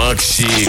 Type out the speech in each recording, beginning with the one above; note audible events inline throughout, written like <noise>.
Макси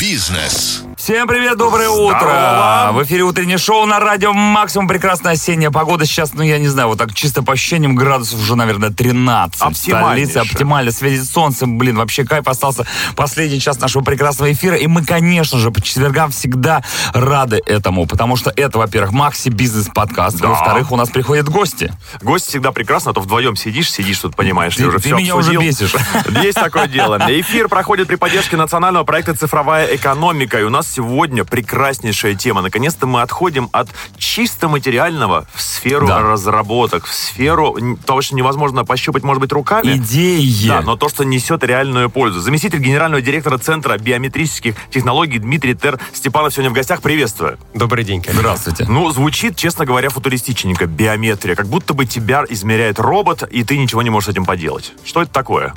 Бизнес. Всем привет, доброе утро! Здорово. В эфире утреннее шоу на радио Максимум. Прекрасная осенняя погода. Сейчас, ну я не знаю, вот так чисто по ощущениям градусов уже, наверное, 13. В Оптимальнейше. столице оптимально. Светит солнце. Блин, вообще кайф. Остался последний час нашего прекрасного эфира. И мы, конечно же, по четвергам всегда рады этому. Потому что это, во-первых, Макси Бизнес подкаст. Да. Во-вторых, у нас приходят гости. Гость всегда прекрасно, а то вдвоем сидишь, сидишь тут, понимаешь, Ты- ты, уже ты все меня уже обсудил. бесишь. Есть такое дело. Эфир проходит при поддержке национального проекта «Цифровая экономика». И у нас сегодня прекраснейшая тема. Наконец-то мы отходим от чисто материального в сферу Да. разработок, в сферу того, что невозможно пощупать, может быть, руками. Идеи. Да, но то, что несет реальную пользу. Заместитель генерального директора Центра биометрических технологий Дмитрий Тер Степанов сегодня в гостях. Приветствую. Добрый день, коллеги. Здравствуйте. Ну, звучит, честно говоря, футуристичненько. Биометрия. Как будто бы тебя измеряет робот, и ты ничего не можешь с этим поделать. Что это такое?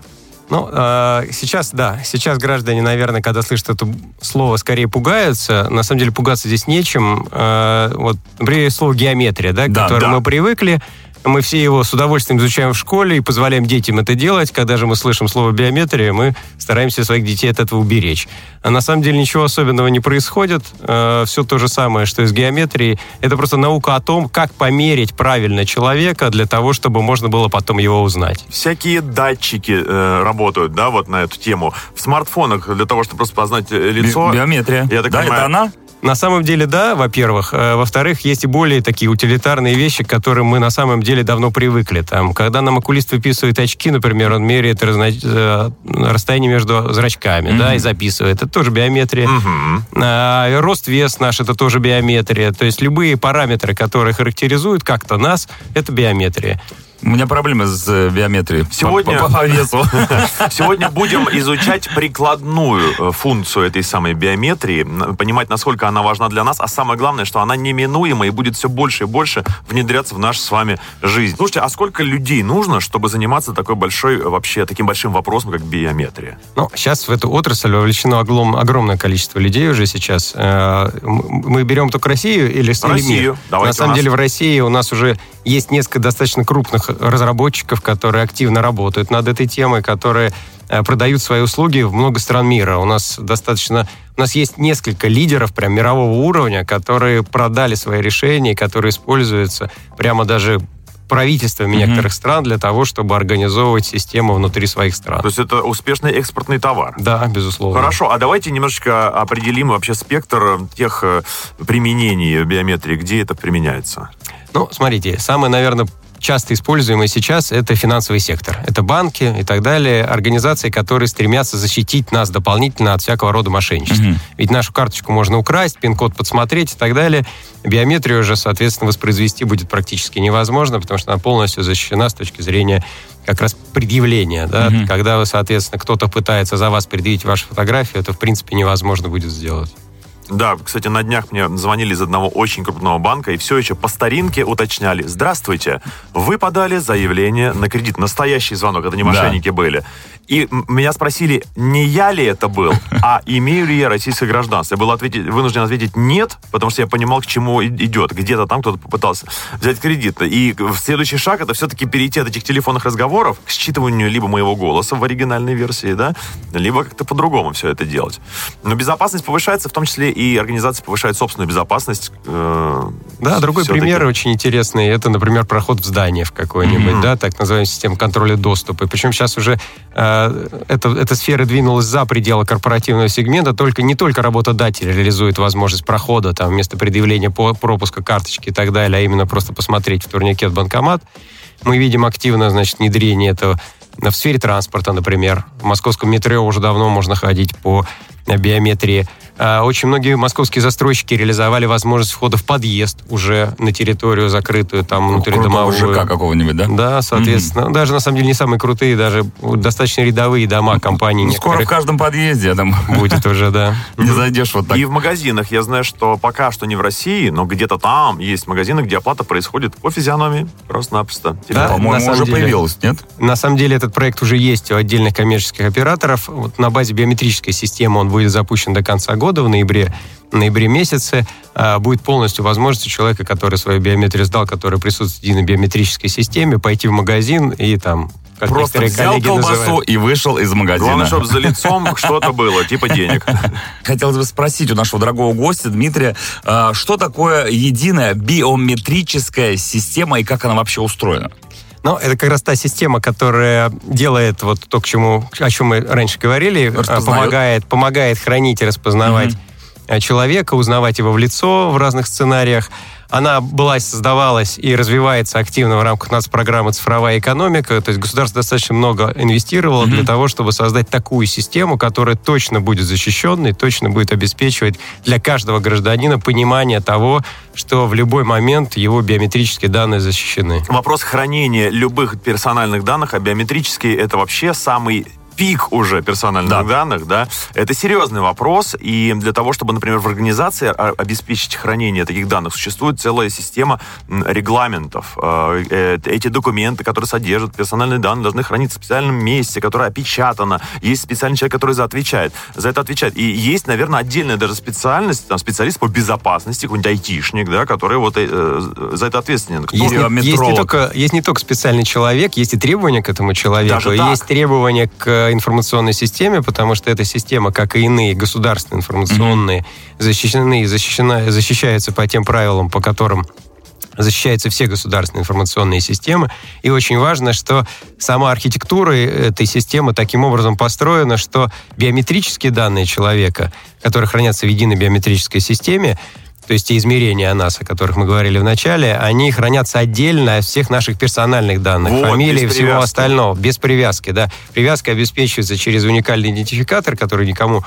Ну, э, сейчас, да, сейчас граждане, наверное, когда слышат это слово, скорее пугаются. На самом деле пугаться здесь нечем. Э, вот, например, слово геометрия, да, к Да, которому да. мы привыкли. Мы все его с удовольствием изучаем в школе и позволяем детям это делать. Когда же мы слышим слово биометрия, мы стараемся своих детей от этого уберечь. А на самом деле ничего особенного не происходит. все то же самое, что и с геометрией. Это просто наука о том, как померить правильно человека для того, чтобы можно было потом его узнать. Всякие датчики э, работают, да, вот на эту тему. В смартфонах для того, чтобы просто познать э, Би- лицо. Биометрия. Я так да, понимаю, это она? На самом деле, да, во-первых. Э, Во-вторых, есть и более такие утилитарные вещи, к которым мы на самом деле давно привыкли. Там, когда нам окулист выписывает очки, например, он меряет разно- э, расстояние между зрачками, да, и записывает. Это тоже биометрия. Мгм. А, рост, вес наш, это тоже биометрия. То есть любые параметры, которые характеризуют как-то нас, это биометрия. У меня проблемы с э, биометрией. Сегодня- По, по- по весу. <laughs> Сегодня будем изучать прикладную э, функцию этой самой биометрии, понимать, насколько она важна для нас, а самое главное, что она неминуема и будет все больше и больше внедряться в нашу с вами жизнь. Слушайте, а сколько людей нужно, чтобы заниматься такой большой, э, вообще таким большим вопросом, как биометрия? Ну, сейчас в эту отрасль вовлечено оглом- огромное количество людей уже сейчас. Мы берем только Россию или, или Россию. мир? Давайте На самом деле в России у нас уже есть несколько достаточно крупных разработчиков, которые активно работают над этой темой, которые э, продают свои услуги в много стран мира. У нас достаточно... У нас есть несколько лидеров прям мирового уровня, которые продали свои решения, которые используются прямо даже правительствами Мгм. некоторых стран для того, чтобы организовывать систему внутри своих стран. То есть это успешный экспортный товар. Да, безусловно. Хорошо, а давайте немножечко определим вообще спектр тех э, применений биометрии, где это применяется. Ну, смотрите, самое, наверное, часто используемое сейчас это финансовый сектор. Это банки и так далее, организации, которые стремятся защитить нас дополнительно от всякого рода мошенничества. Мгм. Ведь нашу карточку можно украсть, пин-код подсмотреть и так далее. Биометрию уже, соответственно, воспроизвести будет практически невозможно, потому что она полностью защищена с точки зрения как раз предъявления. Да? Мгм. Когда, соответственно, кто-то пытается за вас предъявить вашу фотографию, это, в принципе, невозможно будет сделать. Да, кстати, на днях мне звонили из одного очень крупного банка и все еще по старинке уточняли. Здравствуйте, вы подали заявление на кредит. Настоящий звонок, это не Да. мошенники были. И меня спросили, не я ли это был, <laughs> а имею ли я российское гражданство. Я был ответить, вынужден ответить нет, потому что я понимал, к чему идет. Где-то там кто-то попытался взять кредит. И следующий шаг это все-таки перейти от этих телефонных разговоров к считыванию либо моего голоса в оригинальной версии, да, либо как-то по-другому все это делать. Но безопасность повышается, в том числе и организация повышает собственную безопасность. э, Да, другой пример очень интересный. Это, например, проход в здание в какое-нибудь, Мгм. да, так называемая система контроля доступа. И причем сейчас уже э, эта, эта сфера двинулась за пределы корпоративного сегмента. Только не только работодатель реализует возможность прохода там вместо предъявления по- пропуска карточки и так далее, а именно просто посмотреть в турникет банкомат. Мы видим активное, значит, внедрение этого в сфере транспорта, например. В московском метро уже давно можно ходить по биометрии. А, Очень многие московские застройщики реализовали возможность входа в подъезд уже на территорию закрытую, там внутридомовую. Крутого ЖК какого-нибудь, да? Да, соответственно. Даже на самом деле не самые крутые, даже достаточно рядовые дома компаний Ну, скоро в каждом подъезде там <laughs> будет уже, да. не зайдешь вот так. И в магазинах, я знаю, что пока что не в России, но где-то там есть магазины, где оплата происходит по физиономии, просто-напросто. Да, на По-моему, самом уже деле. появилось, нет? На самом деле этот проект уже есть у отдельных коммерческих операторов. Вот на базе биометрической системы он будет запущен до конца года, в ноябре, в ноябре месяце. А, Будет полностью возможность у человека, который свою биометрию сдал, который присутствует в единой биометрической системе, пойти в магазин и там как Просто взял колбасу называют. и вышел из магазина. Главное, чтобы за лицом <laughs> что-то было, типа денег. <laughs> Хотелось бы спросить у нашего дорогого гостя Дмитрия, а, что такое единая биометрическая система и как она вообще устроена? Ну, это как раз та система, которая делает вот то, к чему, о чем мы раньше говорили, Распознает. помогает, помогает хранить и распознавать э, человека, узнавать его в лицо в разных сценариях. Она была, создавалась и развивается активно в рамках нацпрограммы «Цифровая экономика». То есть государство достаточно много инвестировало для того, чтобы создать такую систему, которая точно будет защищенной, точно будет обеспечивать для каждого гражданина понимание того, что в любой момент его биометрические данные защищены. Вопрос хранения любых персональных данных, а биометрические это вообще самый пик уже персональных Да. данных, да, это серьезный вопрос, и для того, чтобы, например, в организации обеспечить хранение таких данных, существует целая система регламентов. Э, э, Эти документы, которые содержат персональные данные, должны храниться в специальном месте, которое опечатано. Есть специальный человек, который за отвечает, за это отвечает. И есть, наверное, отдельная даже специальность, там, специалист по безопасности, какой-нибудь айтишник, да, который вот э, за это ответственен. Кто- Есть, не- есть, не только, есть не только специальный человек, есть и требования к этому человеку, есть требования к информационной системе, потому что эта система, как и иные государственные информационные, защищены и защищена, защищаются по тем правилам, по которым защищаются все государственные информационные системы. И очень важно, что сама архитектура этой системы таким образом построена, что биометрические данные человека, которые хранятся в единой биометрической системе, то есть те измерения о нас, о которых мы говорили в начале, они хранятся отдельно от всех наших персональных данных, Вот, фамилии и всего остального, без привязки, да. Привязка обеспечивается через уникальный идентификатор, который никому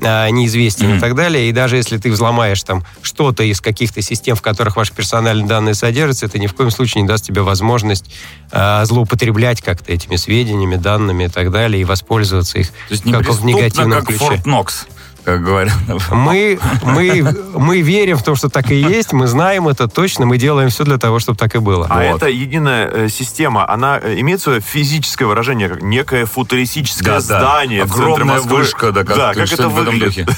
а, неизвестен и так далее. И даже если ты взломаешь там что-то из каких-то систем, в которых ваши персональные данные содержатся, это ни в коем случае не даст тебе возможность а, злоупотреблять как-то этими сведениями, данными и так далее, и воспользоваться их То есть как в негативном как ключе. Форт Нокс, как говорят. Мы, мы, мы верим в то, что так и есть, мы знаем это точно, мы делаем все для того, чтобы так и было. А Вот. эта единая э, система, она э, имеет свое физическое выражение, как некое футуристическое Да, да. здание в центре Огромная Москвы. вышка, да, как- да, как это в выглядит.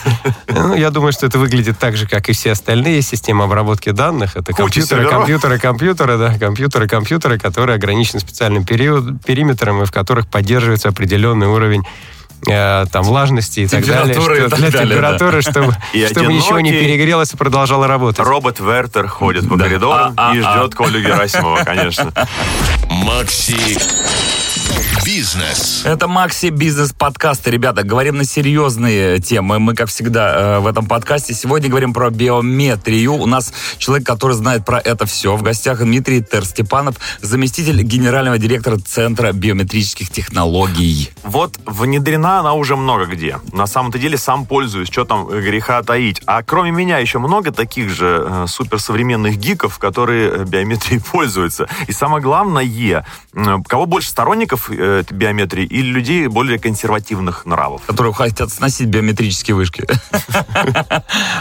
Ну, я думаю, что это выглядит так же, как и все остальные системы обработки данных. Это Куча компьютеры, серверов. компьютеры, компьютеры, да, компьютеры, компьютеры, которые ограничены специальным период, периметром и в которых поддерживается определенный уровень э, там влажности и так далее, Температуры и что- так для далее, температуры, чтобы, И чтобы ничего не перегрелось и продолжало работать. Робот Вертер ходит по Да. коридорам А, а, и а. ждет Колю Герасимова, конечно. Макси Бизнес. Это Макси Бизнес подкаст. Ребята, говорим на серьезные темы. Мы, как всегда, э, в этом подкасте. Сегодня говорим про биометрию. У нас человек, который знает про это все. В гостях Дмитрий Терстепанов, заместитель генерального директора Центра биометрических технологий. Вот внедрена она уже много где. На самом-то деле сам пользуюсь, что там греха таить. А кроме меня еще много таких же э, суперсовременных гиков, которые э, биометрией <laughs> пользуются. И самое главное, кого больше сторонников э, этой биометрии или людей более консервативных нравов? которые хотят сносить биометрические вышки.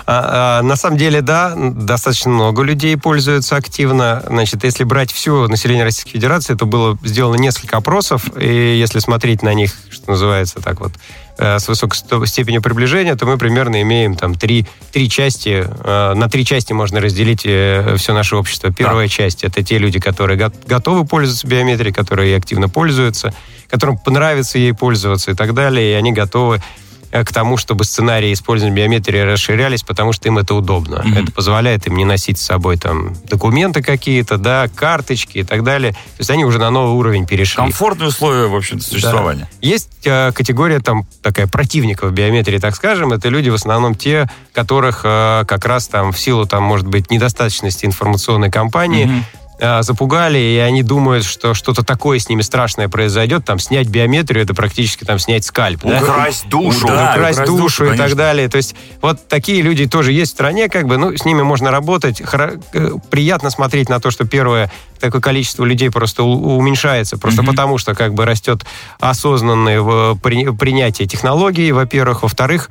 А, а, на самом деле, да, достаточно много людей пользуются активно. Значит, если брать все население Российской Федерации, то было сделано несколько опросов, и если смотреть на них, что называется так вот, э, с высокой степенью приближения, то мы примерно имеем там три, три части. э, На три части можно разделить все наше общество. Первая часть — это те люди, которые го- готовы пользоваться биометрией, которые активно пользуются, которым понравится ей пользоваться и так далее, и они готовы э, к тому, чтобы сценарии использования биометрии расширялись, потому что им это удобно. Это позволяет им не носить с собой там документы какие-то, да, карточки и так далее. То есть они уже на новый уровень перешли. Комфортные условия, в общем-то, существования. Да. Есть э, категория там такая противников биометрии, так скажем. Это люди в основном те, которых э, как раз там в силу там может быть недостаточности информационной кампании э, запугали, и они думают, что что-то такое с ними страшное произойдет. Там снять биометрию это практически там снять скальп. да? Украсть душу. Да, украсть украсть душу, душу, и конечно. так далее. То есть вот такие люди тоже есть в стране, как бы, ну, с ними можно работать. Хоро- э, Приятно смотреть на то, что первое, такое количество людей просто уменьшается, просто потому что как бы растет осознанное при- принятие технологий, во-первых. Во-вторых,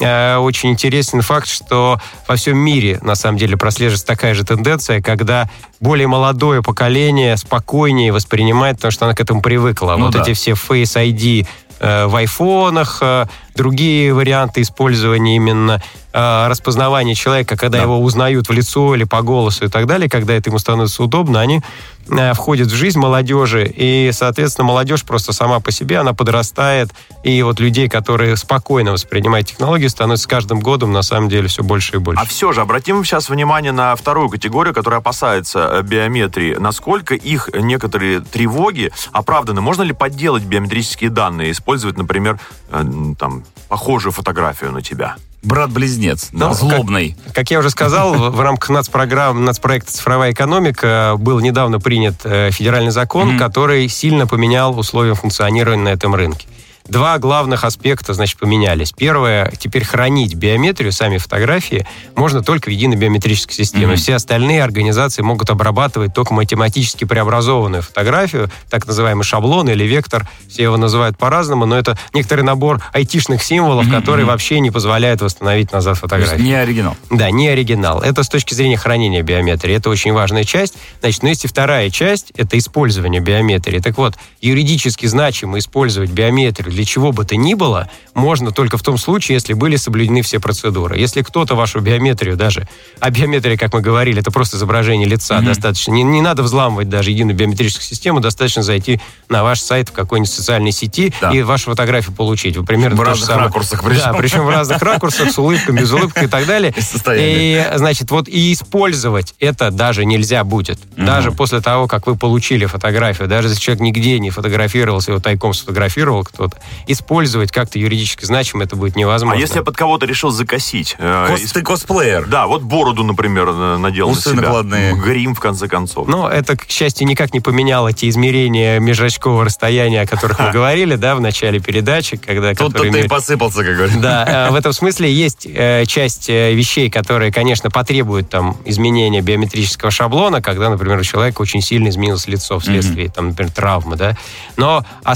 э, очень интересен факт, что во всем мире, на самом деле, прослеживается такая же тенденция, когда более молодое поколение спокойнее воспринимает, потому что оно к этому привыкло. Ну вот да. эти все Face ID э, в айфонах, э, другие варианты использования именно э, распознавания человека, когда Да. его узнают в лицо или по голосу и так далее, когда это ему становится удобно, они э, входит в жизнь молодежи, и, соответственно, молодежь просто сама по себе, она подрастает, и вот людей, которые спокойно воспринимают технологии, становится с каждым годом, на самом деле, все больше и больше. А все же, обратим сейчас внимание на вторую категорию, которая опасается э, биометрии. Насколько их некоторые тревоги оправданы? Можно ли подделать биометрические данные, использовать, например, э, там, похожую фотографию на тебя? Брат-близнец, да, Ну, злобный. Как, как я уже сказал, в, рамках нацпрограмм, нацпроекта «Цифровая экономика» был недавно принят э, федеральный закон, который сильно поменял условия функционирования на этом рынке. Два главных аспекта, значит, поменялись. Первое, теперь хранить биометрию, сами фотографии, можно только в единой биометрической системе. Мгм. Все остальные организации могут обрабатывать только математически преобразованную фотографию, так называемый шаблон или вектор, все его называют по-разному, но это некоторый набор айтишных символов, Мгм, который вообще не позволяет восстановить назад фотографию. не оригинал. Да, не оригинал. Это с точки зрения хранения биометрии. Это очень важная часть. Значит, но есть и вторая часть, это использование биометрии. Так вот, юридически значимо использовать биометрию для чего бы то ни было, можно только в том случае, если были соблюдены все процедуры. Если кто-то вашу биометрию даже, а биометрия, как мы говорили, это просто изображение лица, Мгм. достаточно. Не, не надо взламывать даже единую биометрическую систему, достаточно зайти на ваш сайт в какой-нибудь социальной сети Да. и вашу фотографию получить. Вы примерно В разных самое- ракурсах причем. Да, причем в разных ракурсах, с улыбкой, без улыбки и так далее. И значит, вот и использовать это даже нельзя будет. Даже после того, как вы получили фотографию, даже если человек нигде не фотографировался, его тайком сфотографировал кто-то, использовать как-то юридически значимо это будет невозможно. А если я под кого-то решил закосить? э, Кос- исп- Ты косплеер. Да, вот бороду, например, надел Усы на себя. накладные. Грим, в конце концов. Но это, к счастью, никак не поменяло те измерения межрачкового расстояния, о которых мы <laughs> говорили, да, в начале передачи, когда... Тут-то ты и посыпался, как говорится. Да, э, в <laughs> этом смысле есть э, часть э, вещей, которые, конечно, потребуют там изменения биометрического шаблона, когда, например, у человека очень сильно изменилось лицо вследствие, там, например, травмы, да. Но а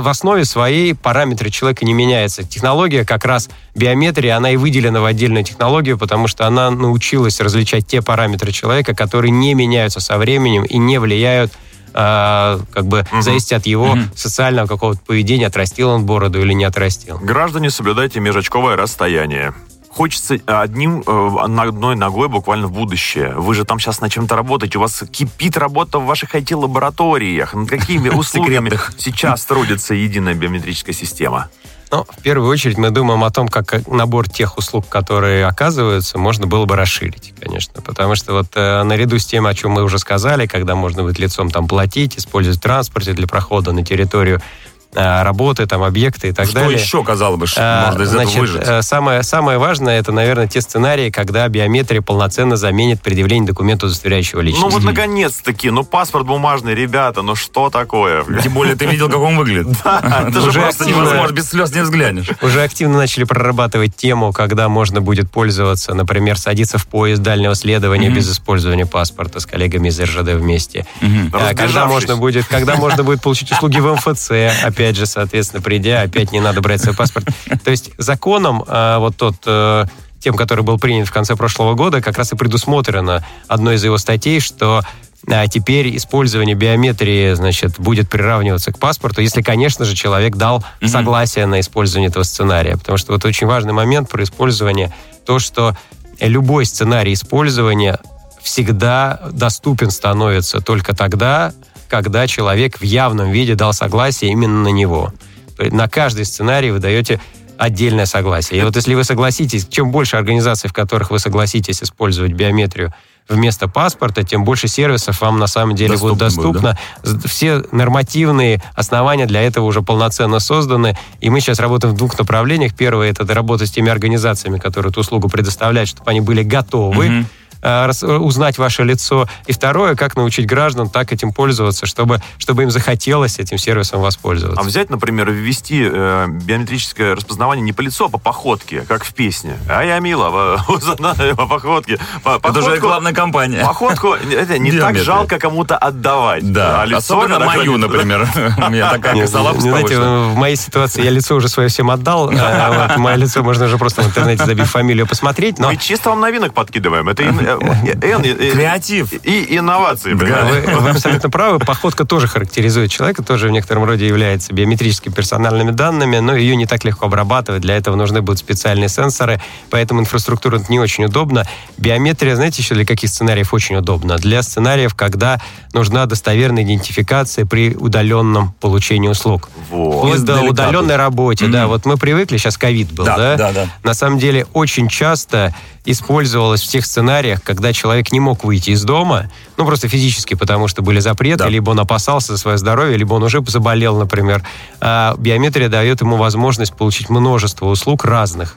в основе своей параметры человека не меняются. Технология как раз биометрия, она и выделена в отдельную технологию, потому что она научилась различать те параметры человека, которые не меняются со временем и не влияют э, как бы Мгм. зависит от его Мгм. социального какого-то поведения, отрастил он бороду или не отрастил. Граждане, соблюдайте межочковое расстояние. Хочется одним, э, на одной ногой буквально в будущее. Вы же там сейчас на чем-то работаете, у вас кипит работа в ваших IT-лабораториях. Над какими <laughs> услугами сейчас трудится единая биометрическая система? Ну, в первую очередь мы думаем о том, как набор тех услуг, которые оказываются, можно было бы расширить, конечно. Потому что вот э, наряду с тем, о чем мы уже сказали, когда можно будет лицом там платить, использовать транспорте для прохода на территорию э, работы, там, объекты и так Что далее. еще, казалось бы, А, можно из значит, этого выжить? э, самое, самое важное, это, наверное, те сценарии, когда биометрия полноценно заменит предъявление документа, удостоверяющего личность. Ну вот наконец-таки, ну паспорт бумажный, ребята, ну что такое? <laughs> Тем более ты видел, как он выглядит. это Это же просто невозможно, без слез не взглянешь. Уже активно начали прорабатывать тему, когда можно будет пользоваться, например, садиться в поезд дальнего следования без использования паспорта с коллегами из РЖД вместе. Когда можно будет, когда можно будет получить услуги в МФЦ, опять же, соответственно, придя, опять не надо брать свой паспорт. <laughs> То есть законом а, вот тот э, тем, который был принят в конце прошлого года, как раз и предусмотрено одной из его статей, что а, теперь использование биометрии, значит, будет приравниваться к паспорту, если, конечно же, человек дал Мгм. согласие на использование этого сценария. Потому что вот очень важный момент про использование, то, что любой сценарий использования всегда доступен становится только тогда, когда человек в явном виде дал согласие именно на него. На каждый сценарий вы даете отдельное согласие. И вот если вы согласитесь, чем больше организаций, в которых вы согласитесь использовать биометрию вместо паспорта, тем больше сервисов вам на самом деле будет Доступно будет, доступно. З- Все нормативные основания для этого уже полноценно созданы. И мы сейчас работаем в двух направлениях. Первое — это работа с теми организациями, которые эту услугу предоставляют, чтобы они были готовы Мгм. Э, рас- узнать ваше лицо. И второе, как научить граждан так этим пользоваться, чтобы, чтобы им захотелось этим сервисом воспользоваться. А взять, например, ввести э, биометрическое распознавание не по лицу, а по походке, как в песне. А я мила, <laughs> по походке. По- Это уже походку- рекламная кампания. Походку это не так жалко кому-то отдавать. Да, А лицо, особенно мою, например. <laughs> У меня такая не, знаете, в моей ситуации я лицо уже свое всем отдал. вот Мое лицо можно уже просто в интернете, забив фамилию, посмотреть. Но Мы чисто вам новинок подкидываем. Это, Н, э, Креатив. И инновации. Вы, абсолютно правы. Походка тоже характеризует человека, тоже в некотором роде является биометрическими персональными данными, но ее не так легко обрабатывать. Для этого нужны будут специальные сенсоры, поэтому инфраструктура не очень удобна. Биометрия, знаете, еще для каких сценариев очень удобна? Для сценариев, когда нужна достоверная идентификация при удаленном получении услуг. Вот. Вплоть до удаленной работе, да. Вот мы привыкли, сейчас ковид был, Да, да? да, да. На самом деле очень часто использовалось в тех сценариях, когда человек не мог выйти из дома, ну просто физически, потому что были запреты, Да. либо он опасался за свое здоровье, либо он уже заболел, например. А биометрия дает ему возможность получить множество услуг разных,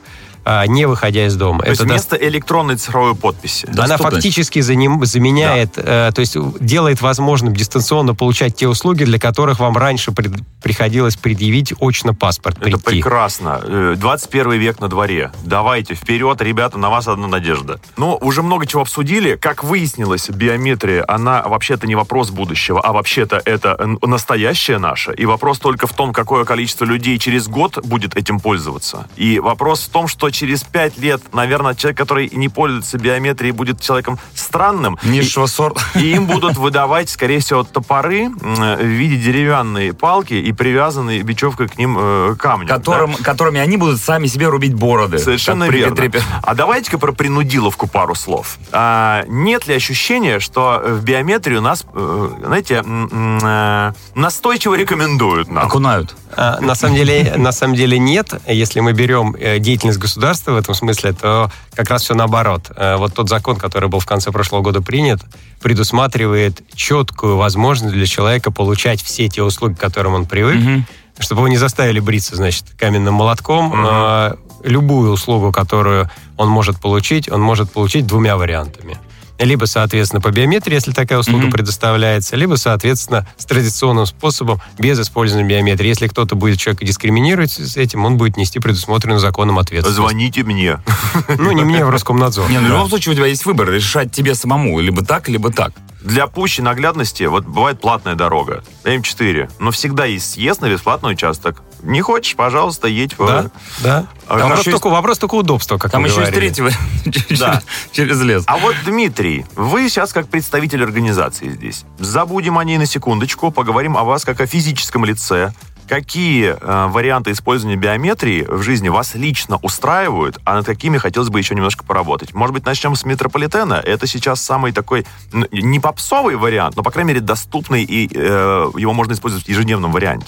не выходя из дома. То есть Это даст- вместо электронной цифровой подписи. она Доступность. фактически заним- заменяет, э, то есть делает возможным дистанционно получать те услуги, для которых вам раньше пред- приходилось предъявить очно паспорт, Это прийти. прекрасно. Э, 21 век на дворе. Давайте, вперед, ребята, на вас одна надежда. Ну, уже много чего обсудили. Как выяснилось, биометрия, она вообще-то не вопрос будущего, а вообще-то это настоящее наше. И вопрос только в том, какое количество людей через год будет этим пользоваться. И вопрос в том, что через пять лет, наверное, человек, который не пользуется биометрией, будет человеком странным. Низшего сорта. и им будут выдавать, скорее всего, топоры в виде деревянной палки и привязанной бечевкой к ним э, камни. Которым, которыми они будут сами себе рубить бороды. Да? Совершенно верно. припет-трепет. А давайте-ка про принудиловку пару слов. А, нет ли ощущения, что в биометрию нас, э, знаете, э, настойчиво рекомендуют нам? Окунают. А, На самом деле, на самом деле нет. Если мы берем э, деятельность государства в этом смысле, то как раз все наоборот. Э, Вот тот закон, который был в конце прошлого года принят, предусматривает четкую возможность для человека получать все те услуги, к которым он привык, Мгм. чтобы его не заставили бриться, значит, каменным молотком. А, Любую услугу, которую он может получить, он может получить двумя вариантами. Либо, соответственно, по биометрии, если такая услуга Мгм. предоставляется, либо, соответственно, с традиционным способом, без использования биометрии. Если кто-то будет человека дискриминировать с этим, он будет нести предусмотренную законом ответственность. Звоните мне. Ну, не мне, в Роскомнадзор. Не, ну, в любом случае у тебя есть выбор, решать тебе самому, либо так, либо так. Для пущей наглядности, вот бывает платная дорога, М4, но всегда есть съезд на бесплатный участок. Не хочешь, пожалуйста, едь. в- Да, да. А вопрос, еще только, вопрос только удобства, как Там мы еще есть говорили. третьего <laughs> Да. через лес. А вот, Дмитрий, вы сейчас как представитель организации здесь. Забудем о ней на секундочку, поговорим о вас как о физическом лице. Какие э, варианты использования биометрии в жизни вас лично устраивают, а над какими хотелось бы еще немножко поработать? Может быть, начнем с метрополитена? Это сейчас самый такой не попсовый вариант, но, по крайней мере, доступный, и э, его можно использовать в ежедневном варианте.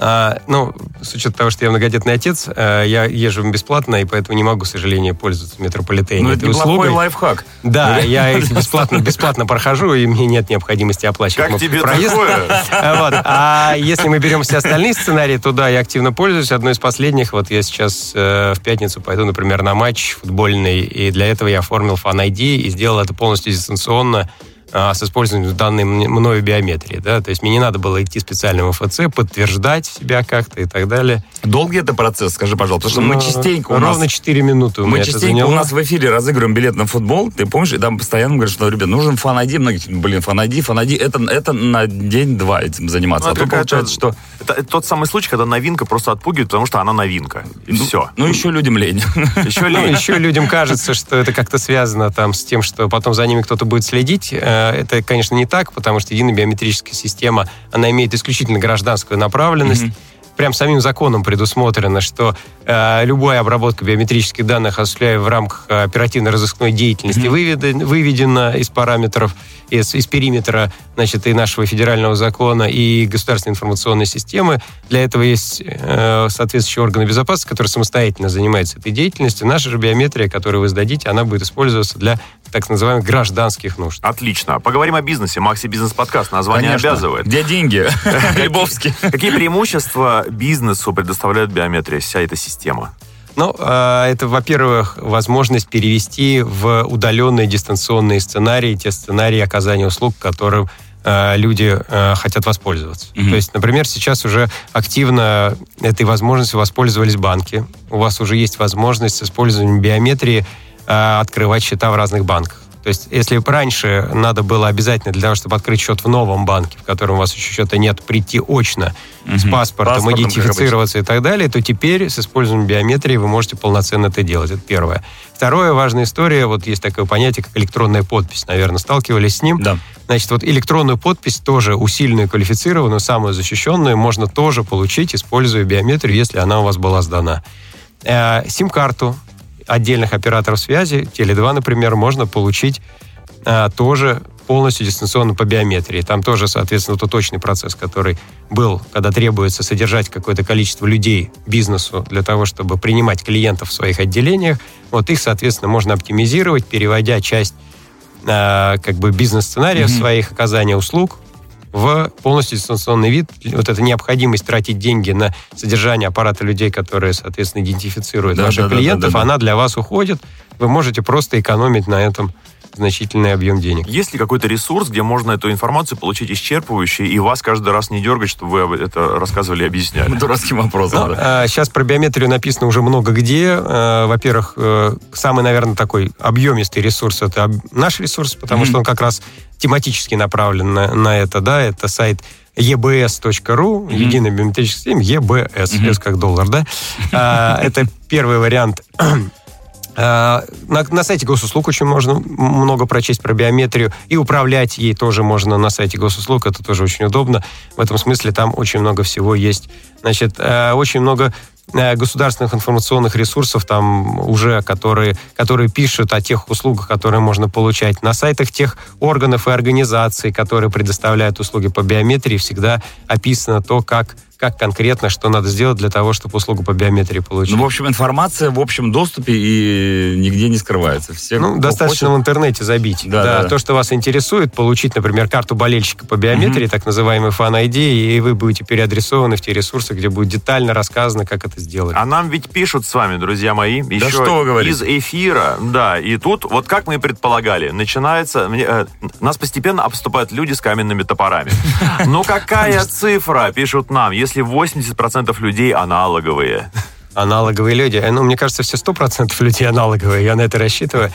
А, ну, с учетом того, что я многодетный отец, э, я езжу бесплатно, и поэтому не могу, к сожалению, пользоваться в метрополитене Ну, это этой неплохой услугой. лайфхак. Да, я их бесплатно, бесплатно прохожу, и мне нет необходимости оплачивать Как тебе проезд. такое? А, <laughs> вот. А если мы берем все остальные сценарии, то да, я активно пользуюсь. Одно из последних, вот я сейчас э, в пятницу пойду, например, на матч футбольный, и для этого я оформил Fan ID и сделал это полностью дистанционно а, с использованием данной мною биометрии. Да? То есть мне не надо было идти специально в МФЦ, подтверждать себя как-то и так далее. Долгий это процесс, скажи, пожалуйста, потому что мы Ну, частенько у нас... Ровно 4 минуты у Мы частенько у нас в эфире разыгрываем билет на футбол, ты помнишь, и там постоянно говорят, что, ребят, нужен фан-ID, многие, блин, фан-ID, фан-ID, это, это на день-два этим заниматься. Ну, а это то получается, что... Это, это тот самый случай, когда новинка просто отпугивает, потому что она новинка. И ну, все. Ну, еще людям лень. Еще Ну, лень. еще людям кажется, что это как-то связано там с тем, что потом за ними кто-то будет следить. Э, Это, конечно, не так, потому что единая биометрическая система, она имеет исключительно гражданскую направленность. Мгм. Прям самим законом предусмотрено, что э, любая обработка биометрических данных, осуществляемая в рамках э, оперативно-розыскной деятельности, выведен- выведена из параметров, из, из периметра значит, и нашего федерального закона, и государственной информационной системы. Для этого есть э, соответствующие органы безопасности, которые самостоятельно занимаются этой деятельностью. Наша же биометрия, которую вы сдадите, она будет использоваться для так называемых гражданских нужд. Отлично. Поговорим о бизнесе. Макси бизнес-подкаст. Название Конечно. обязывает. Где деньги? <laughs> <laughs> Лебовский. Какие преимущества бизнесу предоставляет биометрия, вся эта система? Ну, э, это, во-первых, возможность перевести в удаленные дистанционные сценарии те сценарии оказания услуг, которым э, люди э, хотят воспользоваться. Мгм. То есть, например, сейчас уже активно этой возможностью воспользовались банки. У вас уже есть возможность с использованием биометрии открывать счета в разных банках. То есть, если раньше надо было обязательно для того, чтобы открыть счет в новом банке, в котором у вас еще счета нет, прийти очно с Мгм. паспортом, Паспортом, идентифицироваться и так далее, то теперь с использованием биометрии вы можете полноценно это делать. Это первое. Второе, важная история, вот есть такое понятие, как электронная подпись. Наверное, сталкивались с ним. Да. Значит, вот электронную подпись, тоже усиленную, квалифицированную, самую защищенную, можно тоже получить, используя биометрию, если она у вас была сдана. Э, Сим-карту отдельных операторов связи, Теле2, например, можно получить э, тоже полностью дистанционно по биометрии. Там тоже, соответственно, тот точный процесс, который был, когда требуется содержать какое-то количество людей бизнесу для того, чтобы принимать клиентов в своих отделениях. Вот их, соответственно, можно оптимизировать, переводя часть э, как бы бизнес-сценариев Мгм. своих оказания услуг в полностью дистанционный вид. Вот эта необходимость тратить деньги на содержание аппарата людей, которые, соответственно, идентифицируют Да, ваших да, да, клиентов, да, да, да. она для вас уходит. Вы можете просто экономить на этом значительный объем денег. Есть ли какой-то ресурс, где можно эту информацию получить исчерпывающе, и вас каждый раз не дергать, чтобы вы это рассказывали и объясняли? Дурацким вопросом, да. сейчас про биометрию написано уже много где. Э, Во-первых, э, самый, наверное, такой объемистый ресурс это наш ресурс, потому Мгм. что он как раз тематически направлен на, на это, да, это сайт ebs.ru, единая биометрическая система, EBS. S как доллар, да. А, Это первый вариант. А, На, на сайте госуслуг очень можно много прочесть про биометрию, и управлять ей тоже можно на сайте госуслуг, это тоже очень удобно. В этом смысле там очень много всего есть. Значит, э, очень много э, государственных информационных ресурсов там уже, которые, которые пишут о тех услугах, которые можно получать. На сайтах тех органов и организаций, которые предоставляют услуги по биометрии, всегда описано то, как, как конкретно, что надо сделать для того, чтобы услугу по биометрии получить. Ну, в общем, информация в общем доступе и нигде не скрывается. Все, Ну, достаточно хочет- в интернете забить. Да, Да, да. То, что вас интересует, получить, например, карту болельщика по биометрии, так называемый Fan ID, и вы будете переадресованы в те ресурсы, где будет детально рассказано, как это сделать. А нам ведь пишут с вами, друзья мои, еще что вы говорите? из эфира, да, и тут, вот как мы и предполагали, начинается, мне, э, нас постепенно обступают люди с каменными топорами. <laughs> Ну какая цифра, пишут нам, если 80% людей аналоговые? Аналоговые люди. Э, Ну, мне кажется, все 100% людей аналоговые, я на это рассчитываю.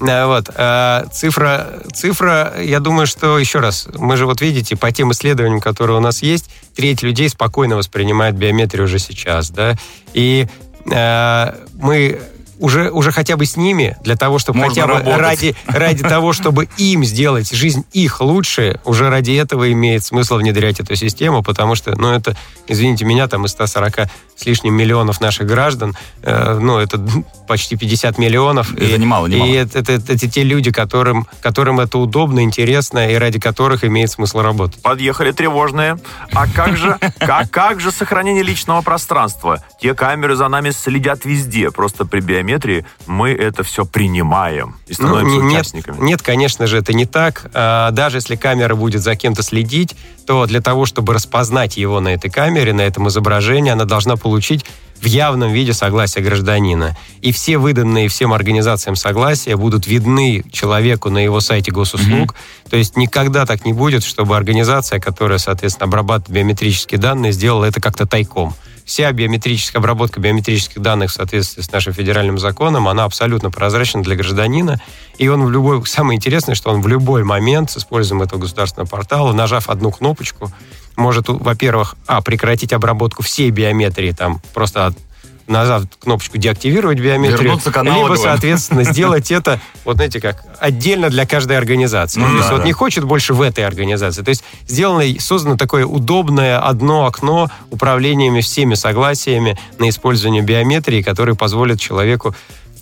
Э, Вот. А Цифра, цифра, я думаю, что, еще раз, мы же вот видите, по тем исследованиям, которые у нас есть, треть людей спокойно воспринимает биометрию уже сейчас, да, и э, мы уже, уже хотя бы с ними, для того, чтобы Можно хотя бы работать. ради, ради того, чтобы им сделать жизнь их лучше, уже ради этого имеет смысл внедрять эту систему, потому что, ну, это, извините меня, там из 140 с лишним миллионов наших граждан, э, ну, это почти 50 миллионов. Это и, немало, немало. И это, это- это- это те люди, которым, которым это удобно, интересно, и ради которых имеет смысл работать. Подъехали тревожные. А как же, как, как же сохранение личного пространства? Те камеры за нами следят везде. Просто при биометрии мы это все принимаем и Ну, становимся не- нет, участниками. нет, конечно же, это не так. А, Даже если камера будет за кем-то следить, то для того, чтобы распознать его на этой камере, на этом изображении, она должна получить в явном виде согласие гражданина. И все выданные всем организациям согласия будут видны человеку на его сайте госуслуг. То есть никогда так не будет, чтобы организация, которая, соответственно, обрабатывает биометрические данные, сделала это как-то тайком. Вся биометрическая обработка биометрических данных в соответствии с нашим федеральным законом, она абсолютно прозрачна для гражданина. И он в любой... Самое интересное, что он в любой момент с использованием этого государственного портала, нажав одну кнопочку, может, во-первых, а, прекратить обработку всей биометрии, там, просто от- нажав кнопочку «Деактивировать биометрию», либо, соответственно, <laughs> сделать это, вот знаете как, отдельно для каждой организации. Ну То да, есть вот да. не хочет больше в этой организации. То есть сделано, создано такое удобное одно окно управлениями всеми согласиями на использование биометрии, которые позволят человеку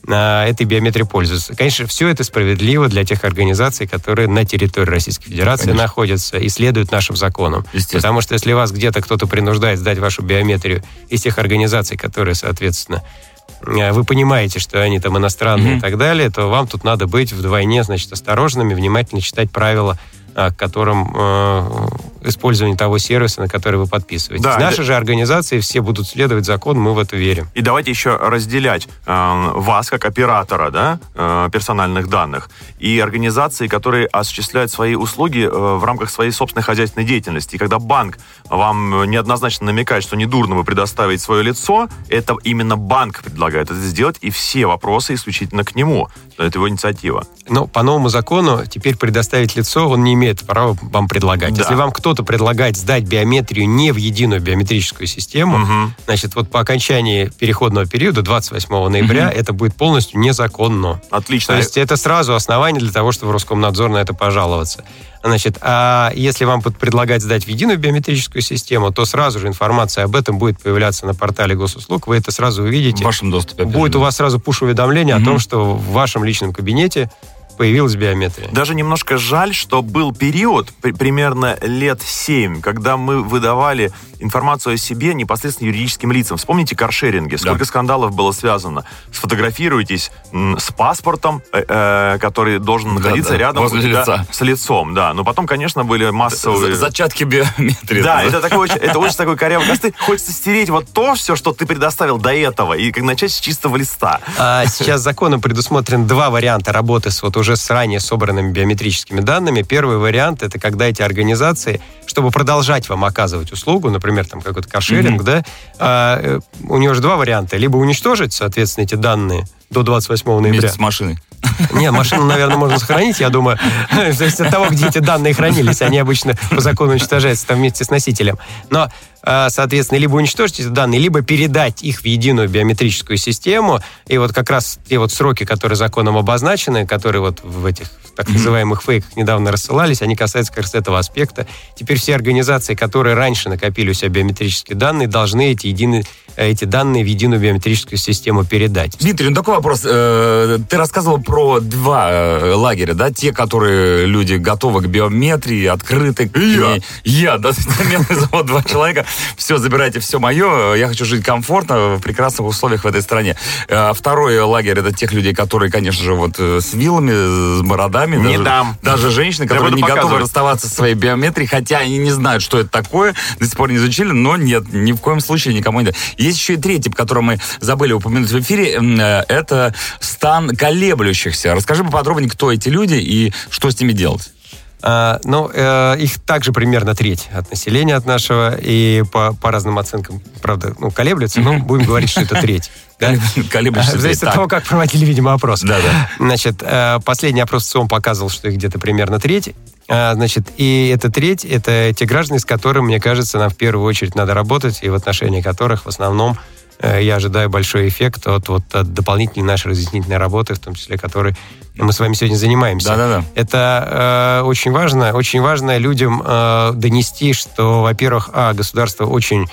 этой биометрией пользоваться. Конечно, все это справедливо для тех организаций, которые на территории Российской Федерации Конечно. находятся и следуют нашим законам. Потому что если вас где-то кто-то принуждает сдать вашу биометрию из тех организаций, которые, соответственно, э, вы понимаете, что они там иностранные Мгм. и так далее, то вам тут надо быть вдвойне, значит, осторожными, внимательно читать правила, которым э, использование того сервиса, на который вы подписываетесь. Да, Наши это- же организации все будут следовать закону, мы в это верим. И давайте еще разделять э, вас как оператора да, э, персональных данных и организации, которые осуществляют свои услуги э, в рамках своей собственной хозяйственной деятельности. И когда банк вам неоднозначно намекает, что недурно бы предоставить свое лицо, это именно банк предлагает это сделать, и все вопросы исключительно к нему. Это его инициатива. Но по новому закону теперь предоставить лицо он не имеет права вам предлагать. Да. Если вам кто-то предлагает сдать биометрию не в единую биометрическую систему, Мгм. значит, вот по окончании переходного периода 28 ноября это будет полностью незаконно. Отлично. То есть это сразу основание для того, чтобы Роскомнадзор на это пожаловаться. Значит, а если вам предлагать сдать в единую биометрическую систему, то сразу же информация об этом будет появляться на портале госуслуг, вы это сразу В увидите. вашем доступе. опять Будет же. у вас сразу пуш-уведомление Мгм. о том, что в вашем личном кабинете появилась биометрия. Даже немножко жаль, что был период, при- примерно лет 7, когда мы выдавали информацию о себе непосредственно юридическим лицам. Вспомните каршеринги, сколько скандалов было связано. Сфотографируйтесь с паспортом, э, э, который должен Да, находиться да, рядом возле тебя лица. с лицом, да. Но потом, конечно, были массовые... За- Зачатки биометрии. Да, это, такой очень, это очень такой корявый костыль. Хочется стереть вот то все, что ты предоставил до этого, и как начать с чистого листа. А сейчас законом предусмотрен два варианта работы с вот уже с ранее собранными биометрическими данными. Первый вариант это когда эти организации, чтобы продолжать вам оказывать услугу, например, там какой-то каршеринг, да, а, э, у него же два варианта: либо уничтожить, соответственно, эти данные до 28 ноября. Вместе с машиной. Не, машину, наверное, можно сохранить, я думаю. <laughs> В зависимости от того, где эти данные хранились. Они обычно по закону уничтожаются там вместе с носителем. Но, э, соответственно, либо уничтожить эти данные, либо передать их в единую биометрическую систему. И вот как раз те вот сроки, которые законом обозначены, которые вот в этих так называемых фейках недавно рассылались, они касаются как раз этого аспекта. Теперь все организации, которые раньше накопили у себя биометрические данные, должны эти, единые, эти данные в единую биометрическую систему передать. Дмитрий, ну такой вопрос. Э, Ты рассказывал про два э, лагеря, да? Те, которые люди готовы к биометрии, открыты. к Я. Я, да. <laughs> Меня зовут два человека. Все, забирайте все мое. Я хочу жить комфортно, в прекрасных условиях в этой стране. Э, Второй лагерь это тех людей, которые, конечно же, вот с вилами, с бородами. Не даже, дам. Даже женщины, которые не готовы расставаться со своей биометрией, хотя они не знают, что это такое, до сих пор не изучили, но нет, ни в коем случае никому не дают. Есть еще и третий, который мы забыли упомянуть в эфире, э, это стан колеблющихся. Расскажи поподробнее, кто эти люди и что с ними делать. А, ну, э, их также примерно треть от населения от нашего, и по, по разным оценкам, правда, ну, колеблется, но будем говорить, что это треть. <laughs> Да? Колеблющихся. Зависит от того, как проводили, видимо, опрос. Да, да. Значит, э, последний опрос ЦИОМ показывал, что их где-то примерно треть. А, Значит, и эта треть, это те граждане, с которыми, мне кажется, нам в первую очередь надо работать, и в отношении которых в основном э, я ожидаю большой эффект от, вот, от дополнительной нашей разъяснительной работы, в том числе, которой мы с вами сегодня занимаемся. Да-да-да. Это э, очень важно. Очень важно людям э, донести, что, во-первых, а, государство очень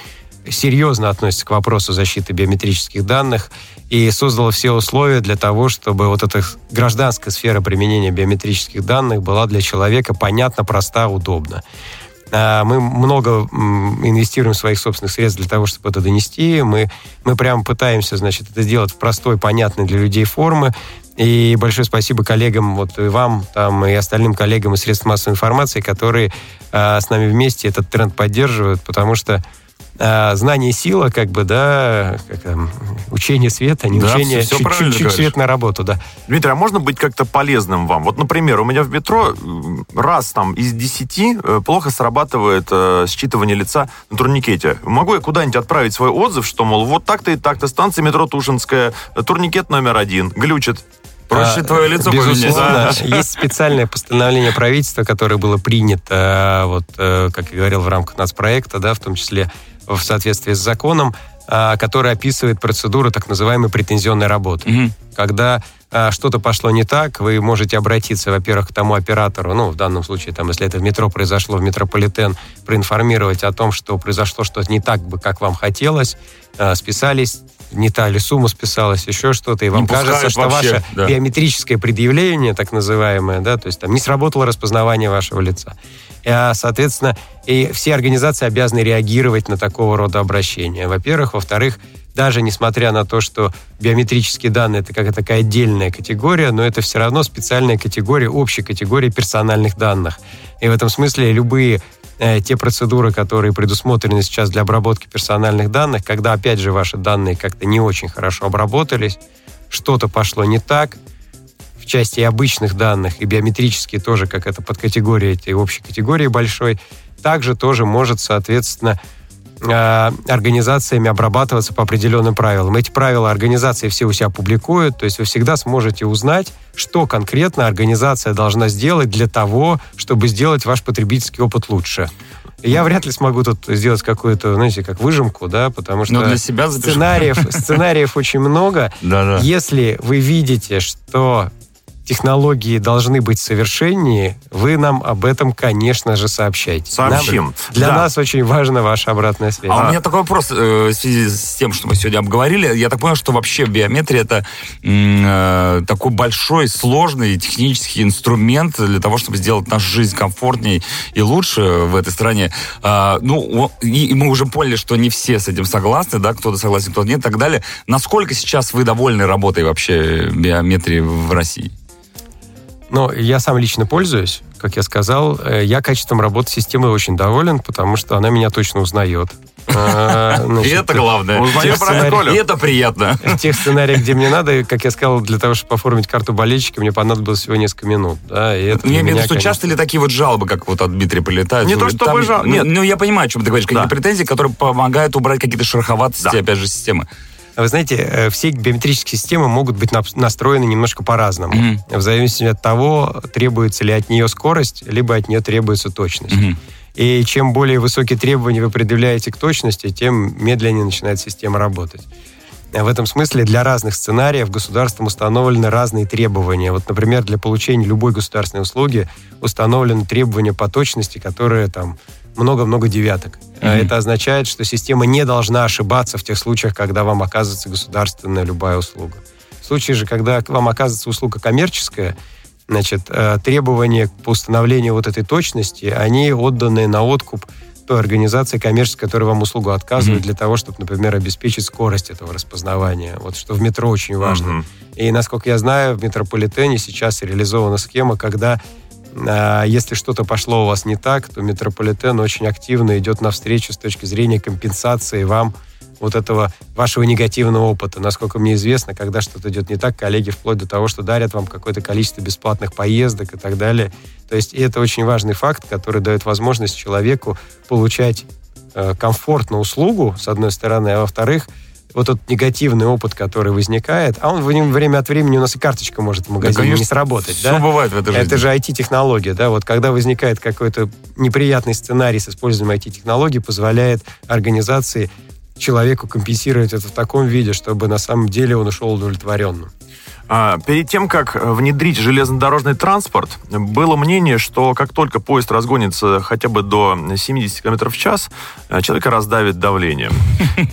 серьезно относится к вопросу защиты биометрических данных и создало все условия для того, чтобы вот эта гражданская сфера применения биометрических данных была для человека понятна, проста, удобна. А, Мы много инвестируем своих собственных средств для того, чтобы это донести. Мы, мы прямо пытаемся, значит, это сделать в простой, понятной для людей формы. И большое спасибо коллегам, вот и вам, там, и остальным коллегам из средств массовой информации, которые а, с нами вместе этот тренд поддерживают, потому что а, знание сила, как бы, да, как там, учение света, не Да, учение, всё- всё чуть- говоришь. свет на работу, да. Дмитрий, а можно быть как-то полезным вам? Вот, например, у меня в метро раз там из десяти э, плохо срабатывает э, считывание лица на турникете. Могу я куда-нибудь отправить свой отзыв, что, мол, вот так-то и так-то, станция метро Тушинская, э, турникет номер один, глючит. Проще А, твое лицо Безусловно, поменять. <laughs> есть специальное постановление правительства, которое было принято, вот, э, как я говорил, в рамках нацпроекта, да, в том числе в соответствии с законом, а, который описывает процедуру так называемой претензионной работы. Мгм. Когда а, что-то пошло не так, вы можете обратиться, во-первых, к тому оператору, ну, в данном случае, там, если это в метро произошло, в метрополитен, проинформировать о том, что произошло что-то не так бы, как вам хотелось, а, списались, не та ли сумма списалась, еще что-то, и вам пускают кажется, что вообще, ваше да. биометрическое предъявление, так называемое, да, то есть там не сработало распознавание вашего лица. А, Соответственно, и все организации обязаны реагировать на такого рода обращения. Во-первых. Во-вторых, даже несмотря на то, что биометрические данные это как такая отдельная категория, но это все равно специальная категория, общая категория персональных данных. И в этом смысле любые те процедуры, которые предусмотрены сейчас для обработки персональных данных, когда, опять же, ваши данные как-то не очень хорошо обработались, что-то пошло не так, в части обычных данных, и биометрические тоже, как это подкатегория этой общей категории большой, также тоже может, соответственно, э, организациями обрабатываться по определенным правилам. Эти правила организации все у себя публикуют, то есть вы всегда сможете узнать, что конкретно организация должна сделать для того, чтобы сделать ваш потребительский опыт лучше. Я вряд ли смогу тут сделать какую-то, знаете, как выжимку, да, потому что Но для себя запишу. сценариев, сценариев очень много. <laughs> Да-да. Если вы видите, что технологии должны быть совершеннее, вы нам об этом, конечно же, сообщайте. Сообщим. Нам- для Да. нас очень важна ваша обратная связь. А у меня такой вопрос э, в связи с тем, что мы сегодня обговорили. Я так понял, что вообще биометрия это э, такой большой, сложный технический инструмент для того, чтобы сделать нашу жизнь комфортнее и лучше в этой стране. А, ну, и мы уже поняли, что не все с этим согласны, да, кто-то согласен, кто-то нет и так далее. Насколько сейчас вы довольны работой вообще биометрии в России? Но я сам лично пользуюсь, как я сказал. Э, Я качеством работы системы очень доволен, потому что она меня точно узнает. <laughs> Э, И это главное. И это приятно. В тех сценариях, где мне надо, как я сказал, для того, чтобы оформить карту болельщика, мне понадобилось всего несколько минут. Для имею что часто ли такие вот жалобы, как вот от Дмитрия прилетают? Не то, чтобы там- жал- ну, нет. Ну, я понимаю, о чем ты говоришь. Какие-то Да. претензии, которые помогают убрать какие-то шероховатости, опять же, системы. А Вы знаете, э, все биометрические системы могут быть настроены немножко по-разному. Мгм. В зависимости от того, требуется ли от нее скорость, либо от нее требуется точность. Мгм. И чем более высокие требования вы предъявляете к точности, тем медленнее начинает система работать. В этом смысле для разных сценариев государством установлены разные требования. Вот, например, для получения любой государственной услуги установлены требования по точности, которые там много-много девяток. Мгм. Это означает, что система не должна ошибаться в тех случаях, когда вам оказывается государственная любая услуга. В случае же, когда вам оказывается услуга коммерческая, значит, э, требования по установлению вот этой точности, они отданы на откуп той организации коммерческой, которая вам услугу отказывает, Мгм. для того, чтобы, например, обеспечить скорость этого распознавания. Вот что в метро очень важно. Мгм. И, насколько я знаю, в метрополитене сейчас реализована схема, когда если что-то пошло у вас не так, то метрополитен очень активно идет навстречу с точки зрения компенсации вам вот этого вашего негативного опыта. Насколько мне известно, когда что-то идет не так, коллеги вплоть до того, что дарят вам какое-то количество бесплатных поездок и так далее. То есть это очень важный факт, который дает возможность человеку получать э, комфортно услугу, с одной стороны, а во-вторых, вот тот негативный опыт, который возникает, а он время от времени у нас и карточка может в магазине конечно, не сработать, Все да? бывает в этой жизни. Это же IT-технология, да, вот когда возникает какой-то неприятный сценарий с использованием IT-технологий, позволяет организации человеку компенсировать это в таком виде, чтобы на самом деле он ушел удовлетворенным. А, Перед тем, как внедрить железнодорожный транспорт, было мнение, что как только поезд разгонится хотя бы до 70 км в час, э, человека раздавит давление. <laughs>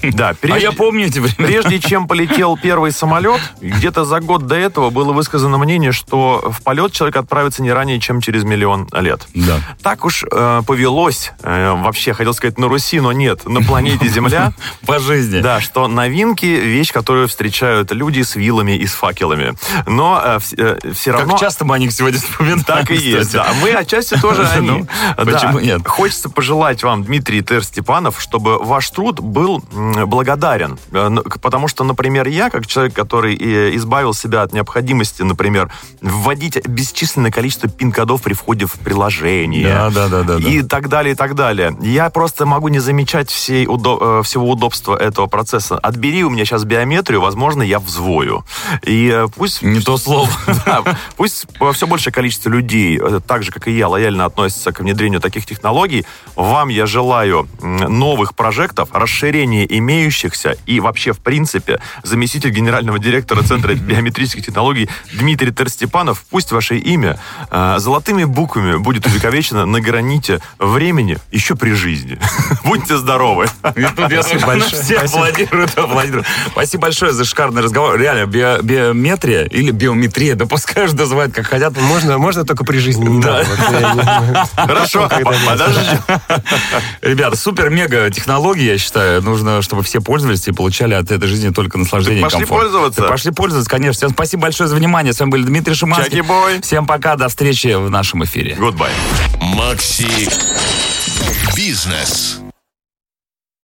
Да, А прежде- я помню эти времена. Прежде чем полетел первый самолет, где-то за год до этого было высказано мнение, что в полет человек отправится не ранее, чем через миллион лет. Да. Так уж э, повелось, э, вообще, хотел сказать, на Руси, но нет, на планете Земля, <laughs> По жизни. да, что новинки — вещь, которую встречают люди с вилами и с факелами. Но все равно... Как часто мы о них сегодня вспоминаем. Так и есть, да. Мы отчасти тоже они. <laughs> Ну, Да. почему нет? Хочется пожелать вам, Дмитрий Тер Степанов, чтобы ваш труд был благодарен. Э, н- к- Потому что, например, я, как человек, который э, избавил себя от необходимости, например, вводить бесчисленное количество пин-кодов при входе в приложение. Да, да, да, да. И так далее, и так далее. Я просто могу не замечать всей удо- э, всего удобства этого процесса. Отбери у меня сейчас биометрию, возможно, я взвою. И э, пусть Не то слово. <laughs> да, пусть все большее количество людей, э, так же, как и я, лояльно относятся к внедрению таких технологий. Вам я желаю новых прожектов, расширения имеющихся и вообще, в принципе, заместитель генерального директора Центра <laughs> биометрических технологий Дмитрий Терстепанов, пусть ваше имя э, золотыми буквами будет увековечено на граните времени еще при жизни. <laughs> Будьте здоровы. И тут я Спасибо большое. все аплодируют, аплодируют. Спасибо большое за шикарный разговор. Реально, био- биометрия или биометрия, да пускай называют как хотят. Можно, можно только при жизни. Да. Хорошо, подожди. Ребята, супер-мега технологии, я считаю. Нужно, чтобы все пользовались и получали от этой жизни только наслаждение и пошли комфорт. пользоваться. Так пошли пользоваться, конечно. Всем спасибо большое за внимание. С вами были Дмитрий Шиманский. Всем пока, до встречи в нашем эфире. Goodbye. Макси Бизнес.